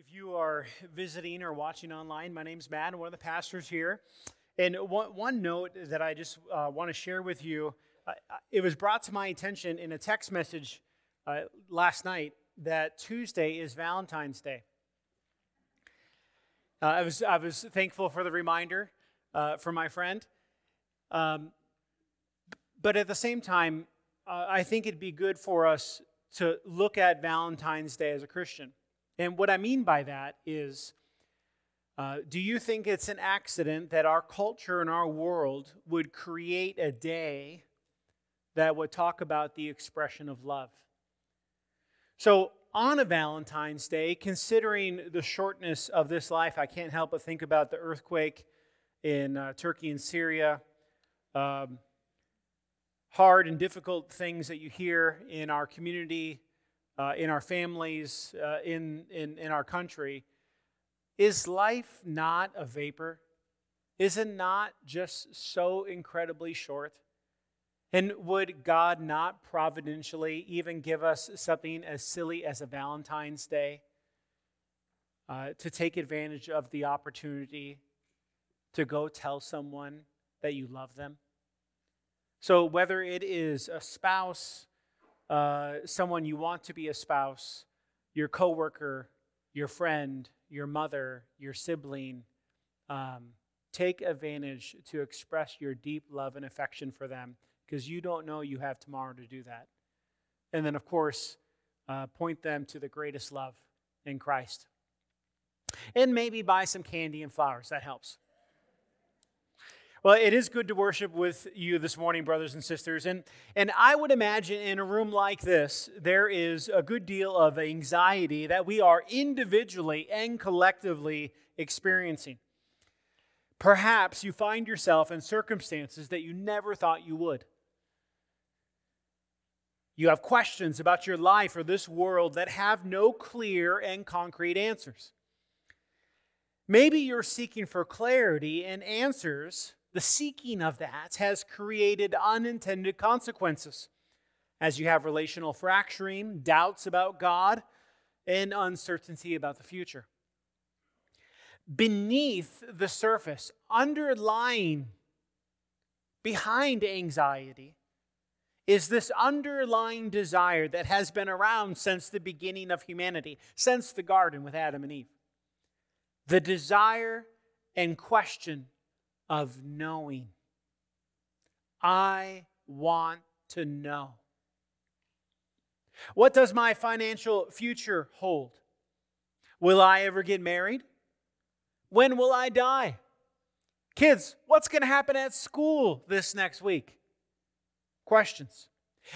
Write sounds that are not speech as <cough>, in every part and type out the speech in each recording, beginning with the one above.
If you are visiting or watching online, my name's Matt. I'm one of the pastors here. And one, one note that I just uh, want to share with you uh, it was brought to my attention in a text message uh, last night that Tuesday is Valentine's Day. Uh, I, was, I was thankful for the reminder uh, from my friend. Um, but at the same time, uh, I think it'd be good for us to look at Valentine's Day as a Christian. And what I mean by that is uh, do you think it's an accident that our culture and our world would create a day that would talk about the expression of love? So, on a Valentine's Day, considering the shortness of this life, I can't help but think about the earthquake in uh, Turkey and Syria. Um, hard and difficult things that you hear in our community uh, in our families, uh, in, in, in our country. Is life not a vapor? Is it not just so incredibly short? And would God not providentially even give us something as silly as a Valentine's Day uh, to take advantage of the opportunity to go tell someone that you love them? So, whether it is a spouse, uh, someone you want to be a spouse, your coworker, your friend, your mother, your sibling. Um, take advantage to express your deep love and affection for them because you don't know you have tomorrow to do that. And then, of course, uh, point them to the greatest love in Christ. And maybe buy some candy and flowers. That helps. Well, it is good to worship with you this morning, brothers and sisters. And, and I would imagine in a room like this, there is a good deal of anxiety that we are individually and collectively experiencing. Perhaps you find yourself in circumstances that you never thought you would. You have questions about your life or this world that have no clear and concrete answers. Maybe you're seeking for clarity and answers the seeking of that has created unintended consequences as you have relational fracturing, doubts about God, and uncertainty about the future. Beneath the surface, underlying behind anxiety, is this underlying desire that has been around since the beginning of humanity, since the garden with Adam and Eve. The desire and question of knowing. I want to know. What does my financial future hold? Will I ever get married? When will I die? Kids, what's going to happen at school this next week? Questions.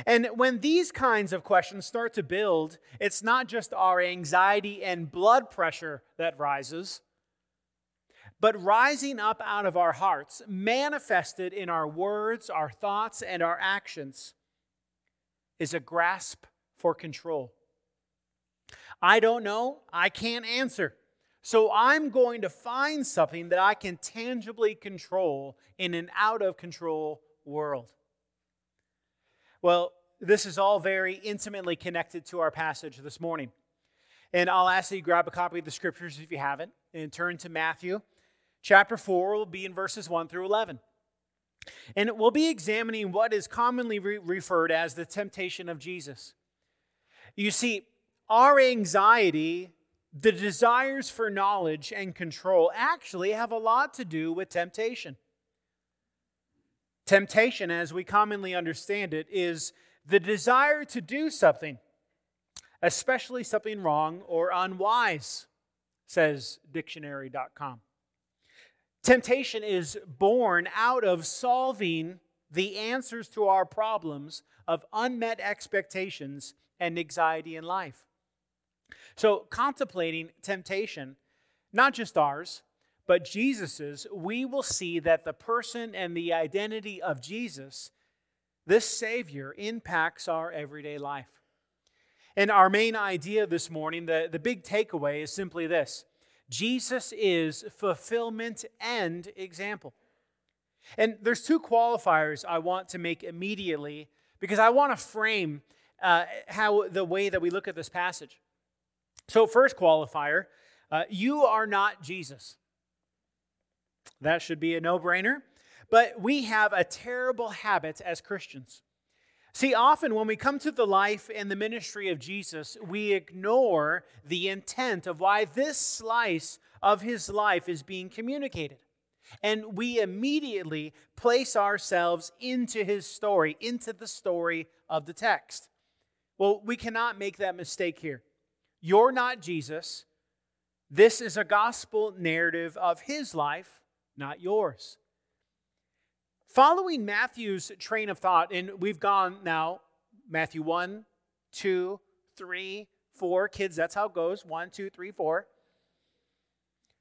And when these kinds of questions start to build, it's not just our anxiety and blood pressure that rises, but rising up out of our hearts, manifested in our words, our thoughts, and our actions, is a grasp for control. I don't know, I can't answer. So I'm going to find something that I can tangibly control in an out of control world. Well, this is all very intimately connected to our passage this morning. And I'll ask that you grab a copy of the scriptures if you haven't and turn to Matthew Chapter 4 will be in verses 1 through 11. And we'll be examining what is commonly re- referred as the temptation of Jesus. You see, our anxiety, the desires for knowledge and control, actually have a lot to do with temptation. Temptation, as we commonly understand it, is the desire to do something, especially something wrong or unwise, says dictionary.com. Temptation is born out of solving the answers to our problems of unmet expectations and anxiety in life. So, contemplating temptation, not just ours, but Jesus's, we will see that the person and the identity of Jesus, this Savior, impacts our everyday life. And our main idea this morning, the, the big takeaway is simply this Jesus is fulfillment and example. And there's two qualifiers I want to make immediately because I want to frame uh, how the way that we look at this passage. So, first qualifier, Uh, you are not Jesus. That should be a no brainer. But we have a terrible habit as Christians. See, often when we come to the life and the ministry of Jesus, we ignore the intent of why this slice of his life is being communicated. And we immediately place ourselves into his story, into the story of the text. Well, we cannot make that mistake here. You're not Jesus. This is a gospel narrative of his life, not yours. Following Matthew's train of thought, and we've gone now, Matthew 1, 2, 3, 4. Kids, that's how it goes. 1, 2, 3, 4.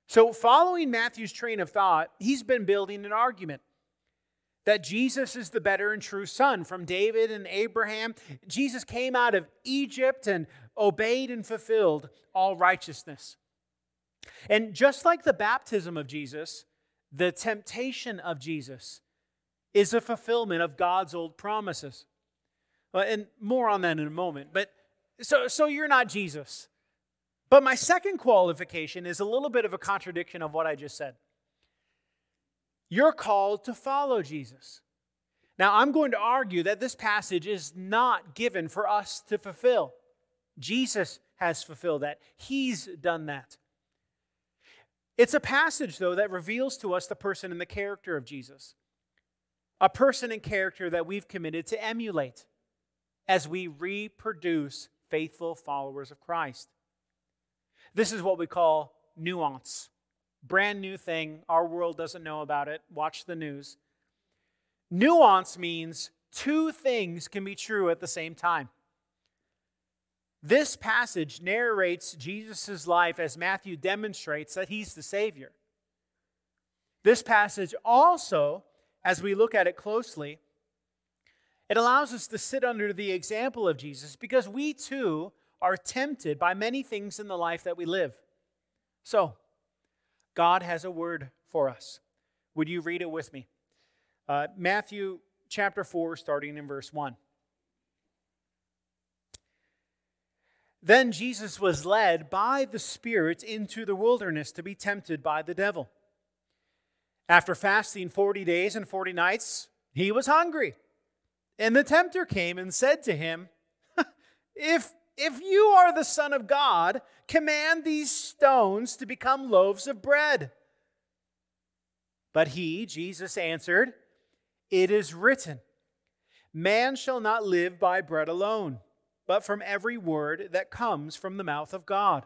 So, following Matthew's train of thought, he's been building an argument that Jesus is the better and true son from David and Abraham. Jesus came out of Egypt and obeyed and fulfilled all righteousness. And just like the baptism of Jesus, the temptation of Jesus is a fulfillment of God's old promises. Uh, and more on that in a moment. But so, so you're not Jesus. But my second qualification is a little bit of a contradiction of what I just said. You're called to follow Jesus. Now, I'm going to argue that this passage is not given for us to fulfill. Jesus has fulfilled that, He's done that. It's a passage, though, that reveals to us the person and the character of Jesus. A person and character that we've committed to emulate as we reproduce faithful followers of Christ. This is what we call nuance. Brand new thing. Our world doesn't know about it. Watch the news. Nuance means two things can be true at the same time. This passage narrates Jesus' life as Matthew demonstrates that he's the Savior. This passage also, as we look at it closely, it allows us to sit under the example of Jesus because we too are tempted by many things in the life that we live. So, God has a word for us. Would you read it with me? Uh, Matthew chapter 4, starting in verse 1. Then Jesus was led by the Spirit into the wilderness to be tempted by the devil. After fasting 40 days and 40 nights, he was hungry. And the tempter came and said to him, <laughs> If if you are the Son of God, command these stones to become loaves of bread. But he, Jesus, answered, It is written, Man shall not live by bread alone, but from every word that comes from the mouth of God.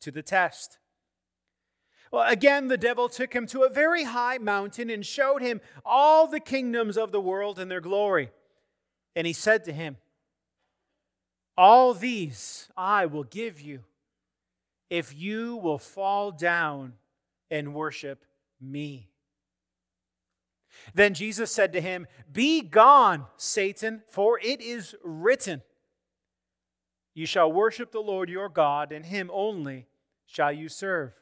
to the test. Well, again, the devil took him to a very high mountain and showed him all the kingdoms of the world and their glory. And he said to him, all these I will give you if you will fall down and worship me. Then Jesus said to him, Be gone, Satan, for it is written, You shall worship the Lord your God, and him only shall you serve.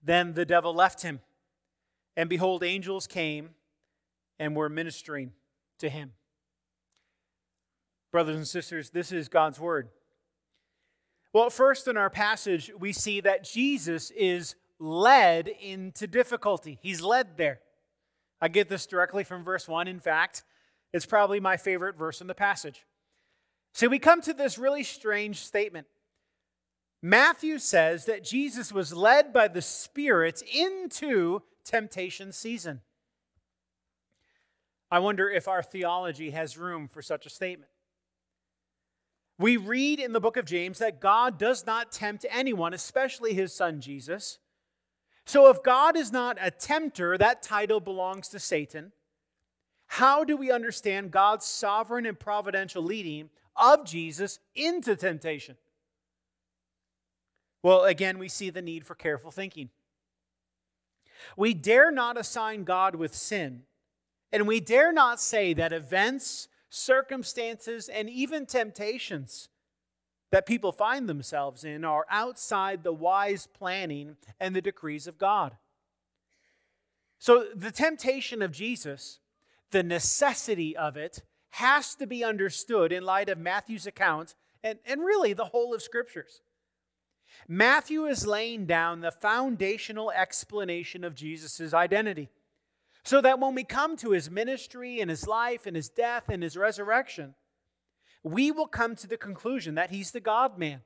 Then the devil left him, and behold, angels came and were ministering to him. Brothers and sisters, this is God's word. Well, first in our passage, we see that Jesus is led into difficulty. He's led there. I get this directly from verse 1. In fact, it's probably my favorite verse in the passage. See, we come to this really strange statement. Matthew says that Jesus was led by the Spirit into temptation season. I wonder if our theology has room for such a statement. We read in the book of James that God does not tempt anyone, especially his son Jesus. So if God is not a tempter, that title belongs to Satan. How do we understand God's sovereign and providential leading of Jesus into temptation? Well, again, we see the need for careful thinking. We dare not assign God with sin, and we dare not say that events, circumstances, and even temptations that people find themselves in are outside the wise planning and the decrees of God. So, the temptation of Jesus, the necessity of it, has to be understood in light of Matthew's account and, and really the whole of Scriptures. Matthew is laying down the foundational explanation of Jesus' identity. So that when we come to his ministry and his life and his death and his resurrection, we will come to the conclusion that he's the God man.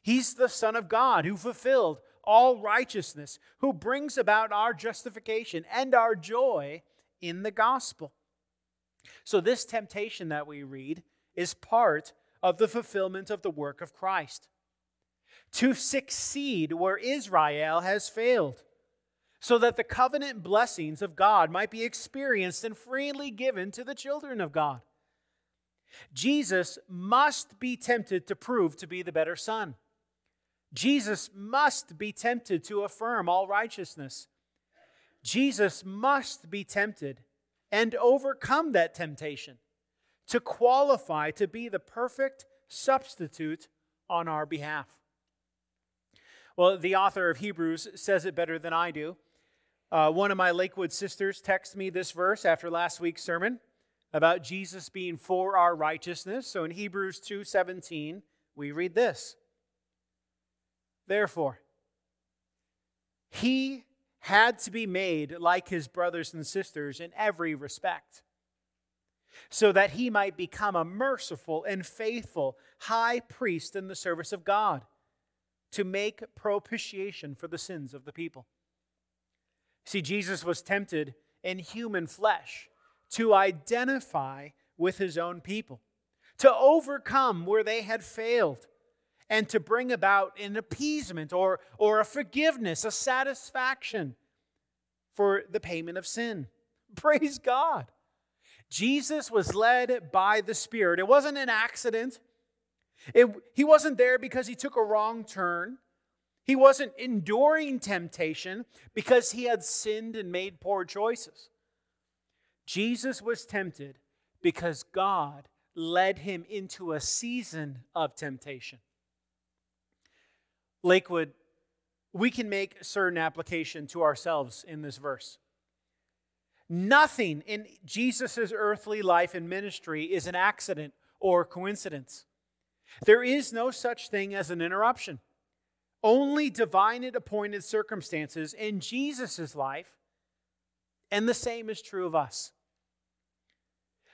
He's the Son of God who fulfilled all righteousness, who brings about our justification and our joy in the gospel. So, this temptation that we read is part of the fulfillment of the work of Christ. To succeed where Israel has failed, so that the covenant blessings of God might be experienced and freely given to the children of God. Jesus must be tempted to prove to be the better son. Jesus must be tempted to affirm all righteousness. Jesus must be tempted and overcome that temptation to qualify to be the perfect substitute on our behalf. Well, the author of Hebrews says it better than I do. Uh, one of my Lakewood sisters texted me this verse after last week's sermon about Jesus being for our righteousness. So in Hebrews 2:17, we read this. Therefore, he had to be made like his brothers and sisters in every respect, so that he might become a merciful and faithful high priest in the service of God, to make propitiation for the sins of the people. See, Jesus was tempted in human flesh to identify with his own people, to overcome where they had failed, and to bring about an appeasement or, or a forgiveness, a satisfaction for the payment of sin. <laughs> Praise God. Jesus was led by the Spirit. It wasn't an accident. It, he wasn't there because he took a wrong turn. He wasn't enduring temptation because he had sinned and made poor choices. Jesus was tempted because God led him into a season of temptation. Lakewood, we can make certain application to ourselves in this verse. Nothing in Jesus' earthly life and ministry is an accident or coincidence. There is no such thing as an interruption. Only divine and appointed circumstances in Jesus' life and the same is true of us.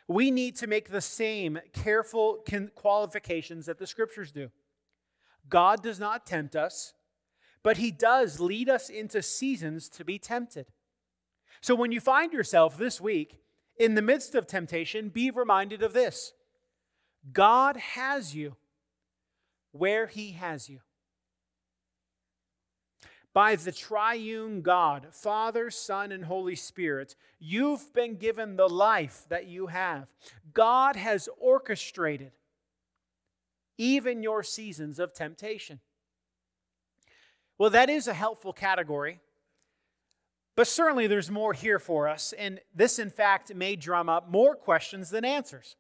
We need to make the same careful qualifications that the scriptures do. God does not tempt us, but He does lead us into seasons to be tempted. So when you find yourself this week in the midst of temptation, be reminded of this God has you where He has you by the triune God, Father, Son, and Holy Spirit, you've been given the life that you have. God has orchestrated even your seasons of temptation. Well, that is a helpful category, but certainly there's more here for us, and this, in fact, may drum up more questions than answers.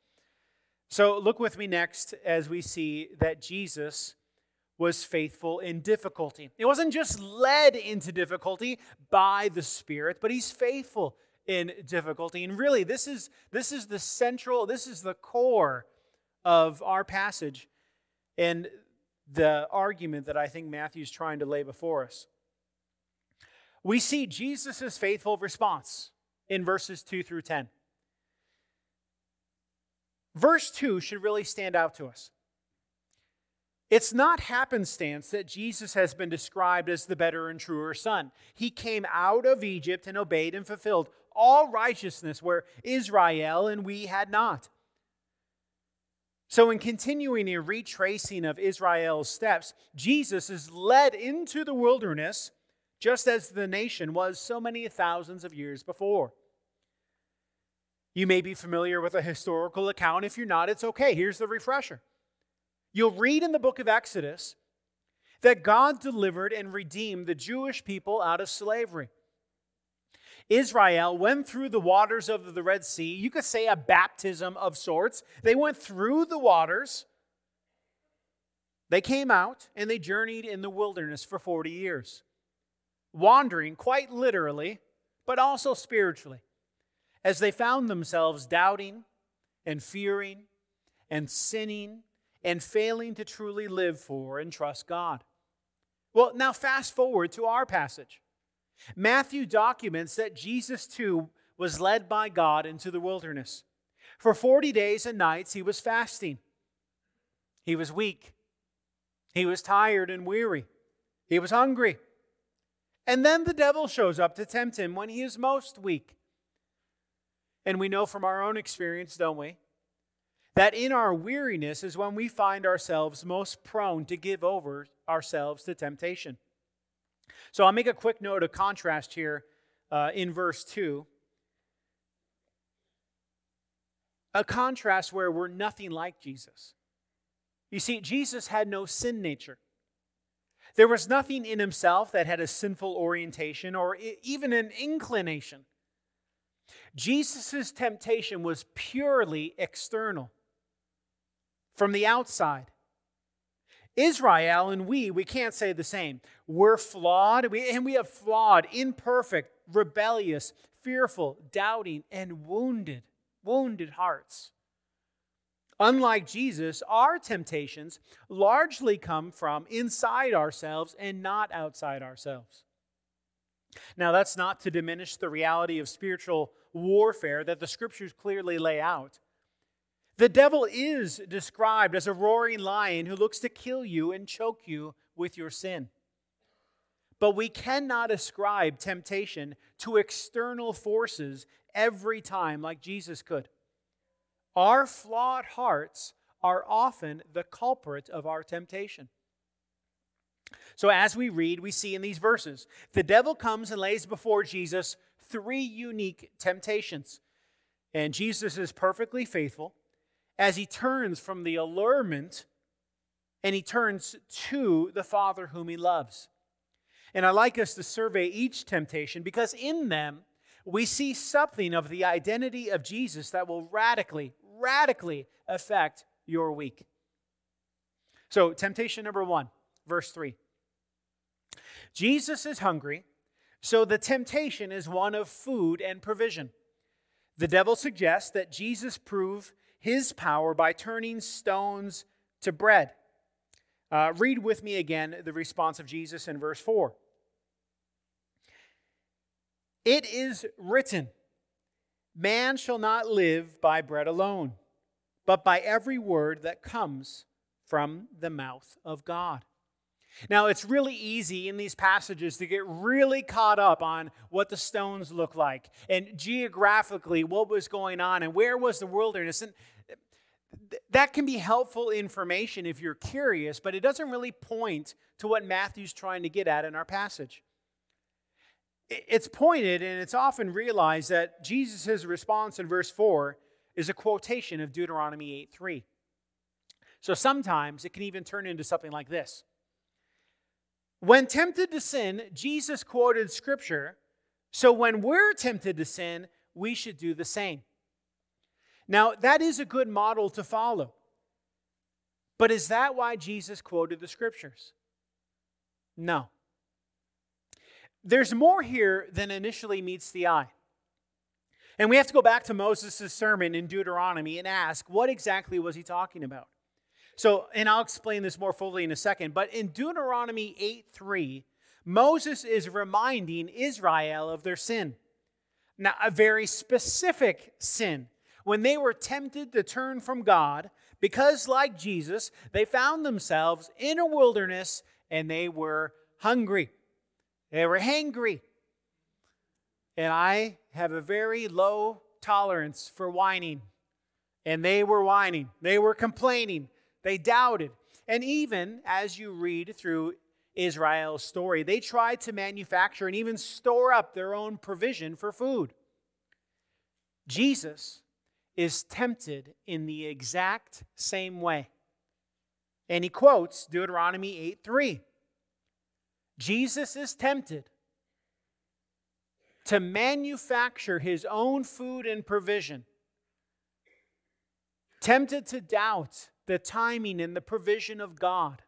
So, look with me next as we see that Jesus was faithful in difficulty. He wasn't just led into difficulty by the Spirit, but he's faithful in difficulty. And really, this is, this is the central, this is the core of our passage and the argument that I think Matthew's trying to lay before us. We see Jesus' faithful response in verses 2 through 10. Verse 2 should really stand out to us. It's not happenstance that Jesus has been described as the better and truer son. He came out of Egypt and obeyed and fulfilled all righteousness where Israel and we had not. So, in continuing a retracing of Israel's steps, Jesus is led into the wilderness just as the nation was so many thousands of years before. You may be familiar with a historical account. If you're not, it's okay. Here's the refresher. You'll read in the book of Exodus that God delivered and redeemed the Jewish people out of slavery. Israel went through the waters of the Red Sea. You could say a baptism of sorts. They went through the waters. They came out and they journeyed in the wilderness for 40 years, wandering quite literally, but also spiritually, as they found themselves doubting and fearing and sinning and failing to truly live for and trust God. Well, now fast forward to our passage. Matthew documents that Jesus too was led by God into the wilderness. For 40 days and nights he was fasting. He was weak. He was tired and weary. He was hungry. And then the devil shows up to tempt him when he is most weak. And we know from our own experience, don't we? That in our weariness is when we find ourselves most prone to give over ourselves to temptation. So I'll make a quick note of contrast here uh, in verse 2. A contrast where we're nothing like Jesus. You see, Jesus had no sin nature. There was nothing in himself that had a sinful orientation or even an inclination. Jesus' temptation was purely external, from the outside. Israel and we, we can't say the same. We're flawed, and we have flawed, imperfect, rebellious, fearful, doubting, and wounded, wounded hearts. Unlike Jesus, our temptations largely come from inside ourselves and not outside ourselves. Now, that's not to diminish the reality of spiritual warfare that the scriptures clearly lay out. The devil is described as a roaring lion who looks to kill you and choke you with your sin. But we cannot ascribe temptation to external forces every time like Jesus could. Our flawed hearts are often the culprit of our temptation. So, as we read, we see in these verses the devil comes and lays before Jesus three unique temptations. And Jesus is perfectly faithful as he turns from the allurement and he turns to the Father whom he loves. And I like us to survey each temptation because in them we see something of the identity of Jesus that will radically, radically affect your week. So, temptation number one, verse 3. Jesus is hungry, so the temptation is one of food and provision. The devil suggests that Jesus prove his power by turning stones to bread. Uh, read with me again the response of Jesus in verse 4. It is written, Man shall not live by bread alone, but by every word that comes from the mouth of God. Now, it's really easy in these passages to get really caught up on what the stones look like and geographically what was going on and where was the wilderness. And that can be helpful information if you're curious, but it doesn't really point to what Matthew's trying to get at in our passage. It's pointed and it's often realized that Jesus' response in verse 4 is a quotation of Deuteronomy 8 3. So sometimes it can even turn into something like this when tempted to sin, Jesus quoted scripture. So when we're tempted to sin, we should do the same. Now, that is a good model to follow. But is that why Jesus quoted the scriptures? No. There's more here than initially meets the eye. And we have to go back to Moses' sermon in Deuteronomy and ask, what exactly was he talking about? So, and I'll explain this more fully in a second, but in Deuteronomy 8 3, Moses is reminding Israel of their sin. Now, a very specific sin. When they were tempted to turn from God, because like Jesus, they found themselves in a wilderness and they were hungry. They were hangry. And I have a very low tolerance for whining. And they were whining, they were complaining. They doubted. And even as you read through Israel's story, they tried to manufacture and even store up their own provision for food. Jesus is tempted in the exact same way. And he quotes Deuteronomy 8 3. Jesus is tempted to manufacture his own food and provision, tempted to doubt the timing and the provision of God.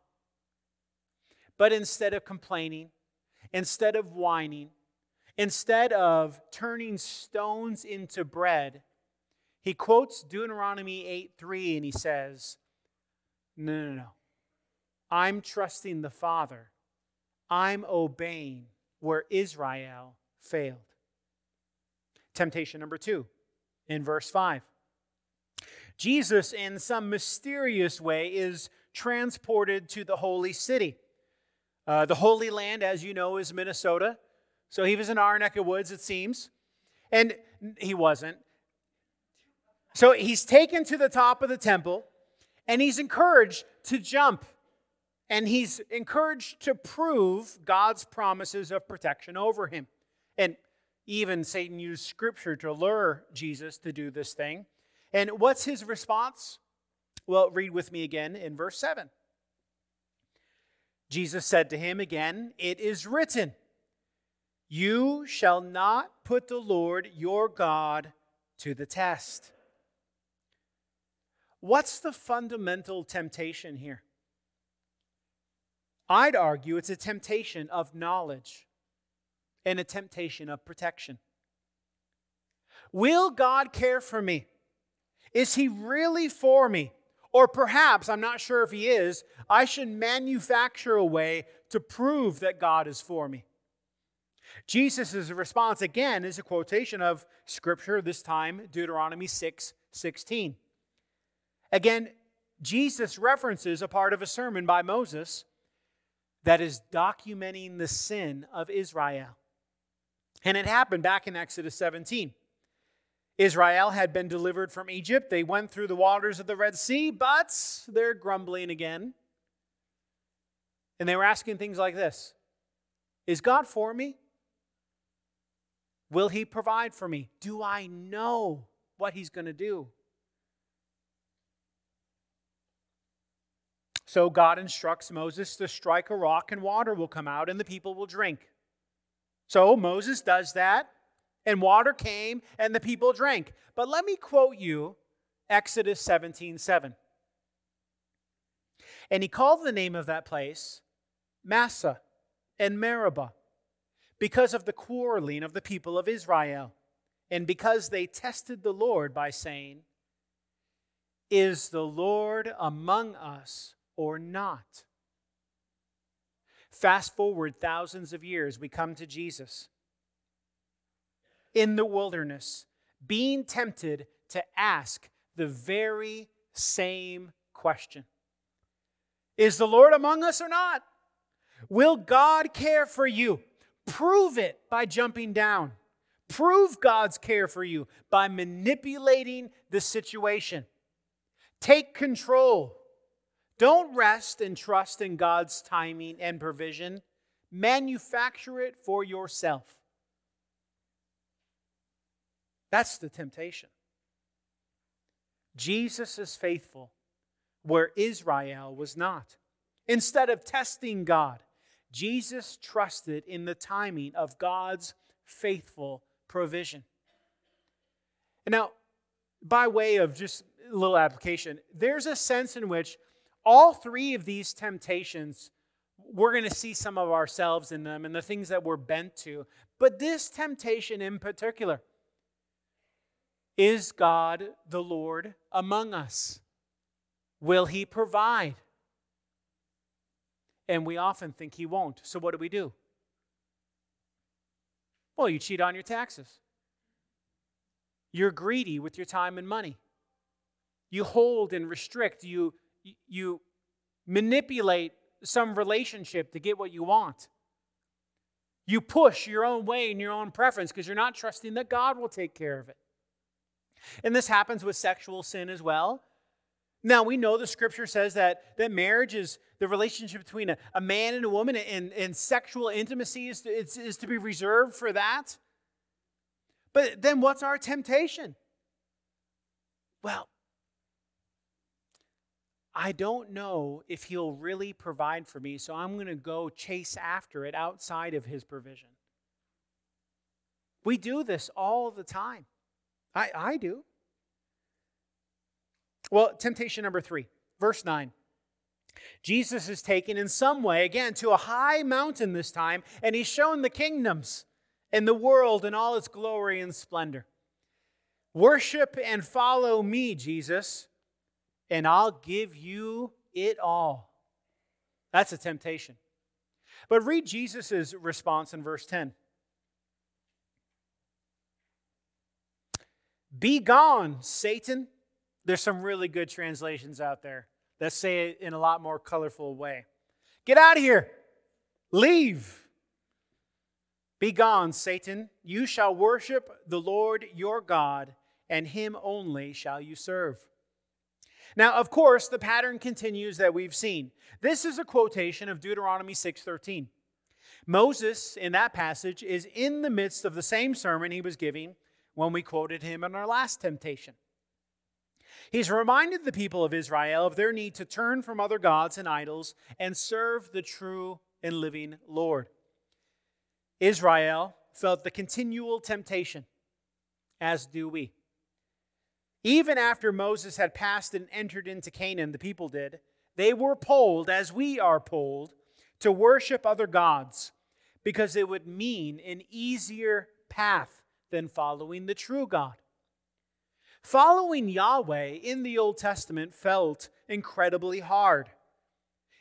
But instead of complaining, instead of whining, instead of turning stones into bread, he quotes Deuteronomy 8 3 and he says, No, no, no. I'm trusting the Father. I'm obeying where Israel failed. Temptation number two in verse 5. Jesus, in some mysterious way, is transported to the holy city. Uh, the Holy Land, as you know, is Minnesota. So he was in our neck of woods, it seems. And he wasn't. So he's taken to the top of the temple and he's encouraged to jump. And he's encouraged to prove God's promises of protection over him. And even Satan used scripture to lure Jesus to do this thing. And what's his response? Well, read with me again in verse 7. Jesus said to him again, It is written, You shall not put the Lord your God to the test. What's the fundamental temptation here? I'd argue it's a temptation of knowledge and a temptation of protection. Will God care for me? Is He really for me? Or perhaps, I'm not sure if He is, I should manufacture a way to prove that God is for me. Jesus' response again is a quotation of Scripture, this time Deuteronomy 6 16. Again, Jesus references a part of a sermon by Moses that is documenting the sin of Israel. And it happened back in Exodus 17. Israel had been delivered from Egypt. They went through the waters of the Red Sea, but they're grumbling again. And they were asking things like this Is God for me? Will He provide for me? Do I know what He's going to do? So God instructs Moses to strike a rock, and water will come out, and the people will drink. So Moses does that, and water came, and the people drank. But let me quote you Exodus 17 7. And he called the name of that place Massah and Meribah because of the quarreling of the people of Israel, and because they tested the Lord by saying, Is the Lord among us or not? Fast forward thousands of years, we come to Jesus in the wilderness, being tempted to ask the very same question Is the Lord among us or not? Will God care for you? Prove it by jumping down. Prove God's care for you by manipulating the situation. Take control. Don't rest and trust in God's timing and provision. Manufacture it for yourself. That's the temptation. Jesus is faithful where Israel was not. Instead of testing God, Jesus trusted in the timing of God's faithful provision. And now, by way of just a little application, there's a sense in which all three of these temptations, we're going to see some of ourselves in them and the things that we're bent to. But this temptation in particular is God the Lord among us? Will He provide? And we often think He won't. So what do we do? Well, you cheat on your taxes. You're greedy with your time and money. You hold and restrict. You you manipulate some relationship to get what you want. You push your own way and your own preference because you're not trusting that God will take care of it. And this happens with sexual sin as well. Now, we know the scripture says that, that marriage is the relationship between a, a man and a woman, and, and sexual intimacy is to, is, is to be reserved for that. But then what's our temptation? Well, I don't know if he'll really provide for me, so I'm going to go chase after it outside of his provision. We do this all the time. I, I do. Well, temptation number three, verse 9. Jesus is taken in some way, again, to a high mountain this time, and he's shown the kingdoms and the world in all its glory and splendor. Worship and follow me, Jesus, and I'll give you it all. That's a temptation. But read Jesus' response in verse 10. Be gone, Satan. There's some really good translations out there that say it in a lot more colorful way. Get out of here. Leave. Be gone, Satan. You shall worship the Lord your God, and him only shall you serve. Now, of course, the pattern continues that we've seen. This is a quotation of Deuteronomy 6:13. Moses in that passage is in the midst of the same sermon he was giving when we quoted him in our last temptation. He's reminded the people of Israel of their need to turn from other gods and idols and serve the true and living Lord. Israel felt the continual temptation, as do we. Even after Moses had passed and entered into Canaan, the people did, they were pulled, as we are pulled, to worship other gods because it would mean an easier path than following the true God. Following Yahweh in the Old Testament felt incredibly hard,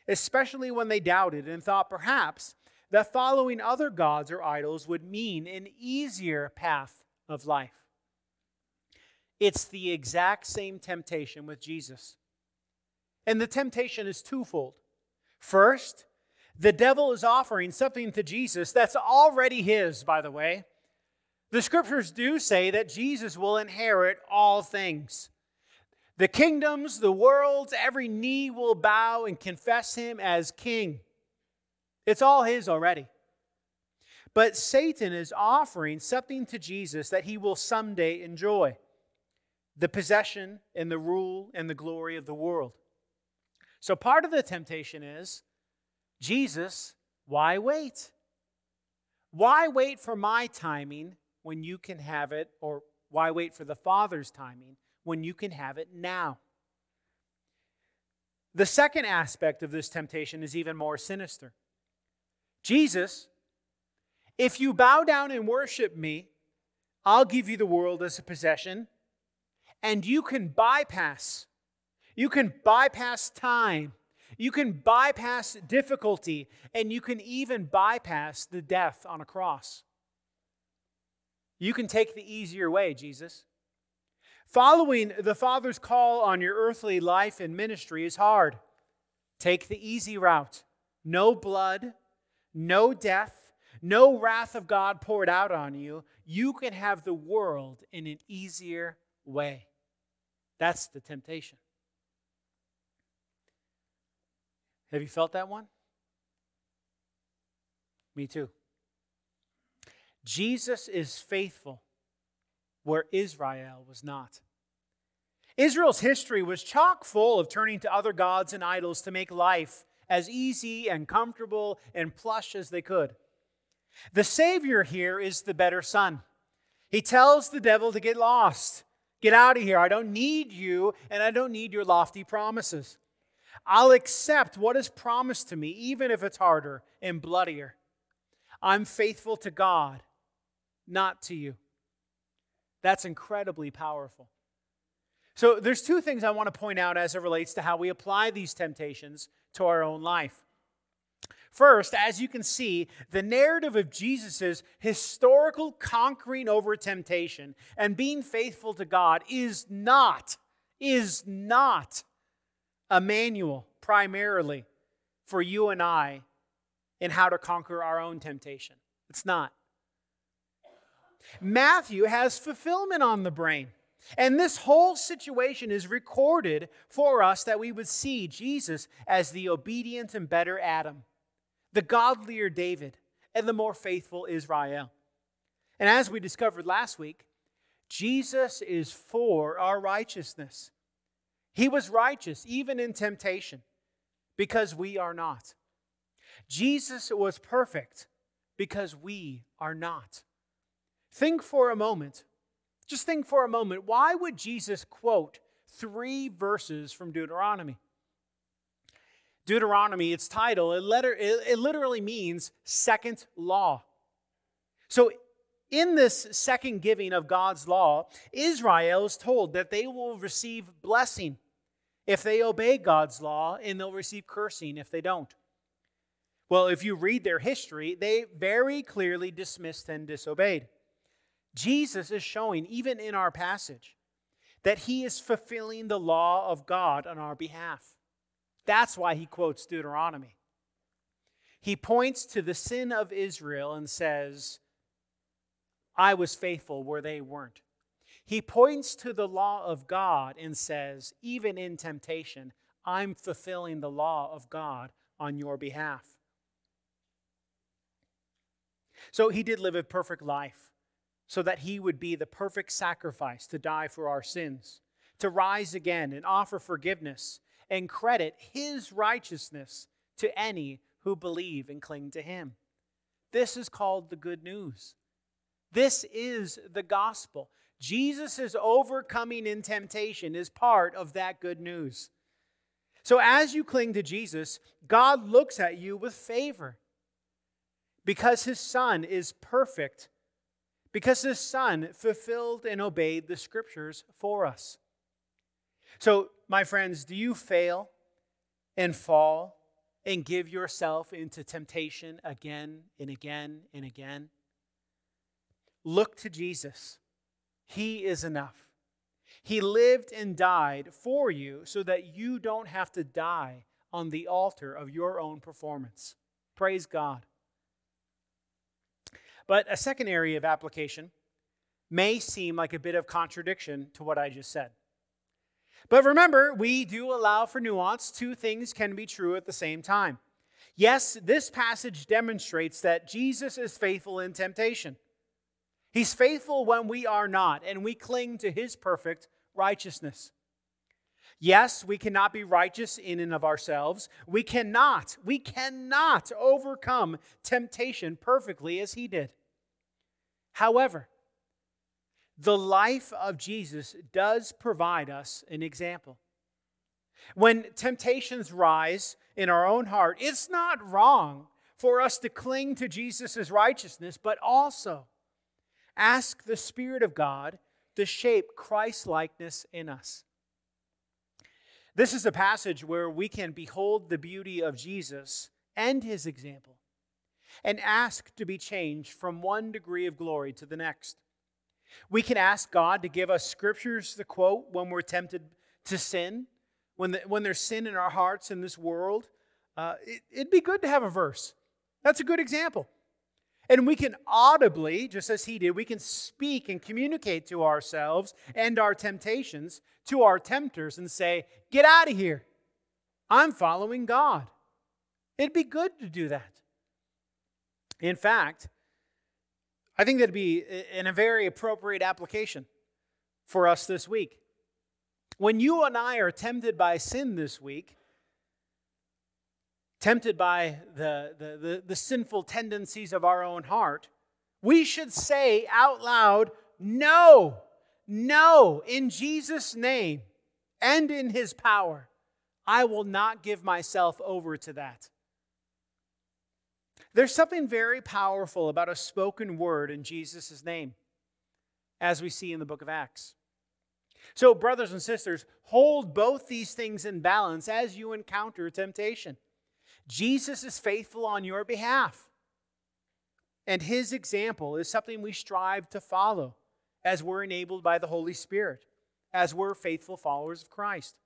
especially when they doubted and thought perhaps that following other gods or idols would mean an easier path of life. It's the exact same temptation with Jesus. And the temptation is twofold. First, the devil is offering something to Jesus that's already his, by the way. The scriptures do say that Jesus will inherit all things. The kingdoms, the worlds, every knee will bow and confess him as king. It's all his already. But Satan is offering something to Jesus that he will someday enjoy the possession and the rule and the glory of the world. So part of the temptation is Jesus, why wait? Why wait for my timing when you can have it, or why wait for the Father's timing when you can have it now? The second aspect of this temptation is even more sinister. Jesus, if you bow down and worship me, I'll give you the world as a possession, and you can bypass. You can bypass time. You can bypass difficulty, and you can even bypass the death on a cross. You can take the easier way, Jesus. Following the Father's call on your earthly life and ministry is hard. Take the easy route. No blood, no death, no wrath of God poured out on you. You can have the world in an easier way. That's the temptation. Have you felt that one? Me too. Jesus is faithful where Israel was not. Israel's history was chock full of turning to other gods and idols to make life as easy and comfortable and plush as they could. The Savior here is the better son. He tells the devil to get lost. Get out of here. I don't need you, and I don't need your lofty promises. I'll accept what is promised to me, even if it's harder and bloodier. I'm faithful to God not to you. That's incredibly powerful. So, there's two things I want to point out as it relates to how we apply these temptations to our own life. First, as you can see, the narrative of Jesus' historical conquering over temptation and being faithful to God is not, is not a manual primarily for you and I in how to conquer our own temptation. It's not. Matthew has fulfillment on the brain. And this whole situation is recorded for us that we would see Jesus as the obedient and better Adam, the godlier David, and the more faithful Israel. And as we discovered last week, Jesus is for our righteousness. He was righteous even in temptation because we are not. Jesus was perfect because we are not. Think for a moment. Just think for a moment. Why would Jesus quote three verses from Deuteronomy? Deuteronomy, its title, it, letter, it, it literally means second law. So, in this second giving of God's law, Israel is told that they will receive blessing if they obey God's law, and they'll receive cursing if they don't. Well, if you read their history, they very clearly dismissed and disobeyed. Jesus is showing, even in our passage, that he is fulfilling the law of God on our behalf. That's why he quotes Deuteronomy. He points to the sin of Israel and says, I was faithful where they weren't. He points to the law of God and says, even in temptation, I'm fulfilling the law of God on your behalf. So he did live a perfect life so that he would be the perfect sacrifice to die for our sins, to rise again and offer forgiveness and credit his righteousness to any who believe and cling to him. This is called the good news. This is the gospel. Jesus' overcoming in temptation is part of that good news. So as you cling to Jesus, God looks at you with favor because his son is perfect, because his son fulfilled and obeyed the scriptures for us. So, my friends, do you fail and fall and give yourself into temptation again and again and again? Look to Jesus. He is enough. He lived and died for you so that you don't have to die on the altar of your own performance. Praise God. But a second area of application may seem like a bit of contradiction to what I just said. But remember, we do allow for nuance. Two things can be true at the same time. Yes, this passage demonstrates that Jesus is faithful in temptation. He's faithful when we are not, and we cling to his perfect righteousness. Yes, we cannot be righteous in and of ourselves. We cannot, we cannot overcome temptation perfectly as he did. However, the life of Jesus does provide us an example. When temptations rise in our own heart, it's not wrong for us to cling to Jesus' righteousness, but also ask the Spirit of God to shape Christ likeness in us. This is a passage where we can behold the beauty of Jesus and his example and ask to be changed from one degree of glory to the next. We can ask God to give us scriptures to quote when we're tempted to sin, when, the, when there's sin in our hearts in this world. Uh, it, it'd be good to have a verse. That's a good example. And we can audibly, just as he did, we can speak and communicate to ourselves and our temptations to our tempters and say, Get out of here. I'm following God. It'd be good to do that. In fact, I think that'd be in a very appropriate application for us this week. When you and I are tempted by sin this week, tempted by the, the, the, the, sinful tendencies of our own heart, we should say out loud, No, no, in Jesus' name and in his power, I will not give myself over to that. There's something very powerful about a spoken word in Jesus' name, as we see in the book of Acts. So, brothers and sisters, hold both these things in balance as you encounter temptation. Jesus is faithful on your behalf, and his example is something we strive to follow as we're enabled by the Holy Spirit, as we're faithful followers of Christ.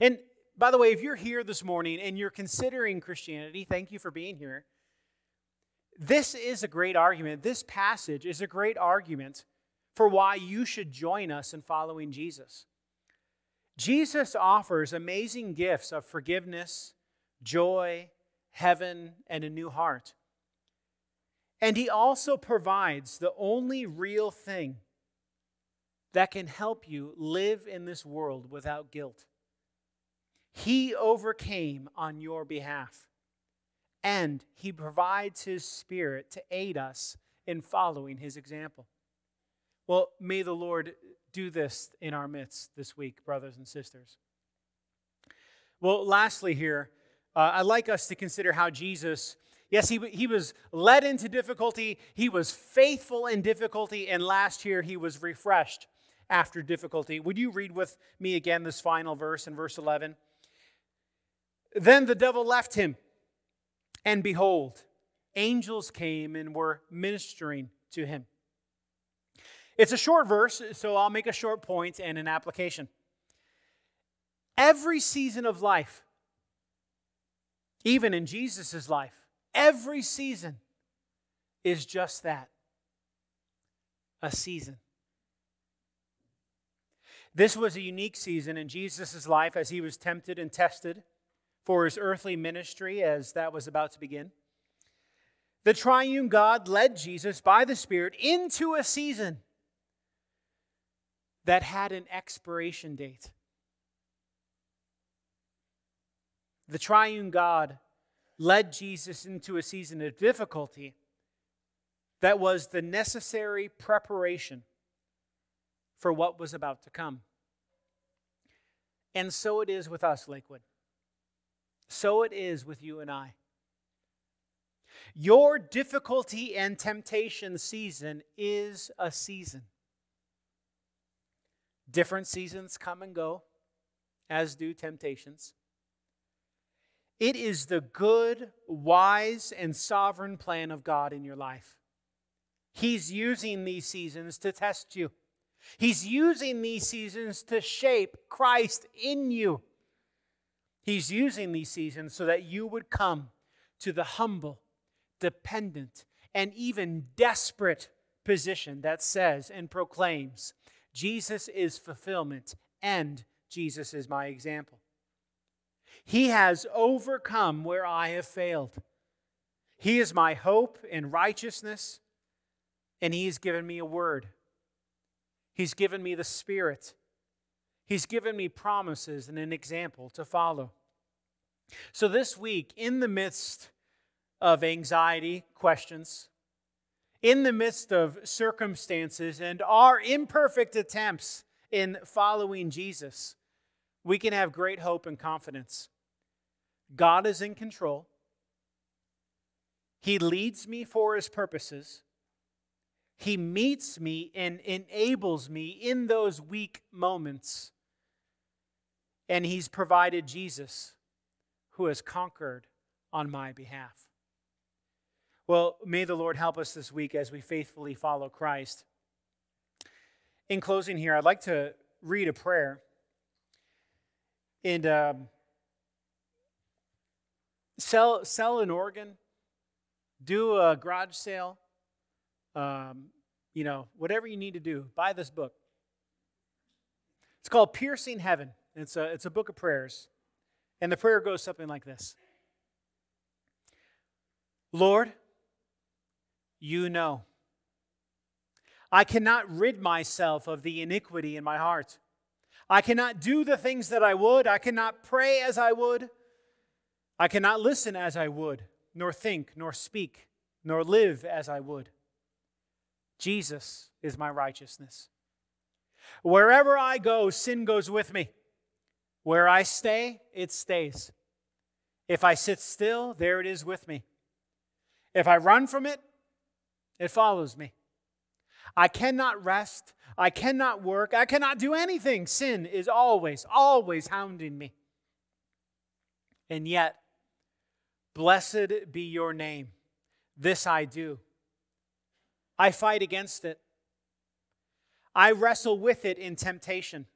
And by the way, if you're here this morning and you're considering Christianity, thank you for being here. This is a great argument. This passage is a great argument for why you should join us in following Jesus. Jesus offers amazing gifts of forgiveness, joy, heaven, and a new heart. And he also provides the only real thing that can help you live in this world without guilt. He overcame on your behalf, and He provides His Spirit to aid us in following His example. Well, may the Lord do this in our midst this week, brothers and sisters. Well, lastly, here, uh, I'd like us to consider how Jesus, yes, he, he was led into difficulty, he was faithful in difficulty, and last year he was refreshed after difficulty. Would you read with me again this final verse in verse 11? Then the devil left him, and behold, angels came and were ministering to him. It's a short verse, so I'll make a short point and an application. Every season of life, even in Jesus' life, every season is just that a season. This was a unique season in Jesus' life as he was tempted and tested for his earthly ministry as that was about to begin. The triune God led Jesus by the Spirit into a season that had an expiration date. The triune God led Jesus into a season of difficulty that was the necessary preparation for what was about to come. And so it is with us, Lakewood. So it is with you and I. Your difficulty and temptation season is a season. Different seasons come and go, as do temptations. It is the good, wise, and sovereign plan of God in your life. He's using these seasons to test you. He's using these seasons to shape Christ in you. He's using these seasons so that you would come to the humble, dependent, and even desperate position that says and proclaims, Jesus is fulfillment and Jesus is my example. He has overcome where I have failed. He is my hope in righteousness, and He has given me a word. He's given me the Spirit. He's given me promises and an example to follow. So, this week, in the midst of anxiety, questions, in the midst of circumstances and our imperfect attempts in following Jesus, we can have great hope and confidence. God is in control. He leads me for his purposes. He meets me and enables me in those weak moments. And he's provided Jesus, who has conquered on my behalf. Well, may the Lord help us this week as we faithfully follow Christ. In closing, here, I'd like to read a prayer. And um, sell, sell an organ, do a garage sale, um, you know, whatever you need to do, buy this book. It's called Piercing Heaven. It's a, it's a book of prayers. And the prayer goes something like this Lord, you know. I cannot rid myself of the iniquity in my heart. I cannot do the things that I would. I cannot pray as I would. I cannot listen as I would, nor think, nor speak, nor live as I would. Jesus is my righteousness. Wherever I go, sin goes with me. Where I stay, it stays. If I sit still, there it is with me. If I run from it, it follows me. I cannot rest. I cannot work. I cannot do anything. Sin is always, always hounding me. And yet, blessed be your name. This I do. I fight against it. I wrestle with it in temptation,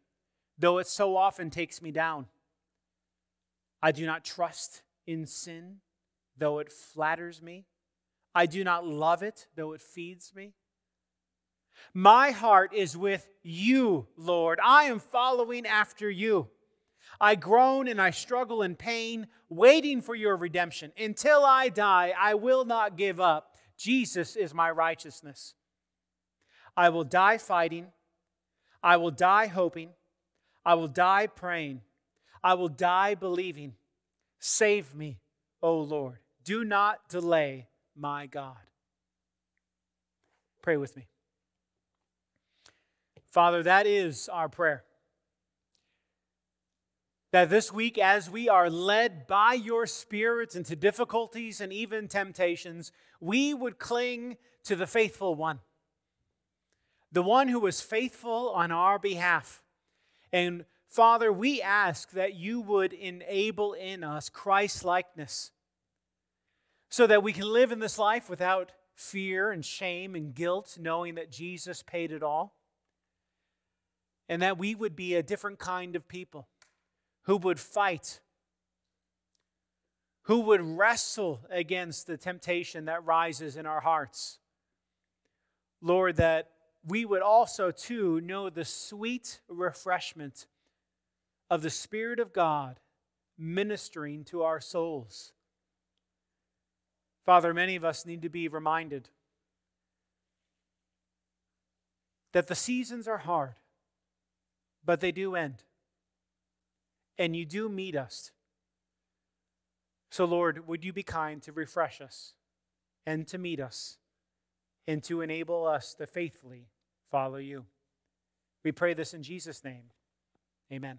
though it so often takes me down. I do not trust in sin, though it flatters me. I do not love it, though it feeds me. My heart is with you, Lord. I am following after you. I groan and I struggle in pain, waiting for your redemption. Until I die, I will not give up. Jesus is my righteousness. I will die fighting. I will die hoping. I will die praying. I will die believing. Save me, O Lord. Do not delay, my God. Pray with me. Father, that is our prayer. That this week, as we are led by your Spirit into difficulties and even temptations, we would cling to the faithful one, the one who was faithful on our behalf. And Father, we ask that you would enable in us Christ likeness so that we can live in this life without fear and shame and guilt, knowing that Jesus paid it all. And that we would be a different kind of people who would fight, who would wrestle against the temptation that rises in our hearts. Lord, that we would also, too, know the sweet refreshment of the Spirit of God ministering to our souls. Father, many of us need to be reminded that the seasons are hard, but they do end. And you do meet us. So, Lord, would you be kind to refresh us and to meet us and to enable us to faithfully follow you? We pray this in Jesus' name. Amen.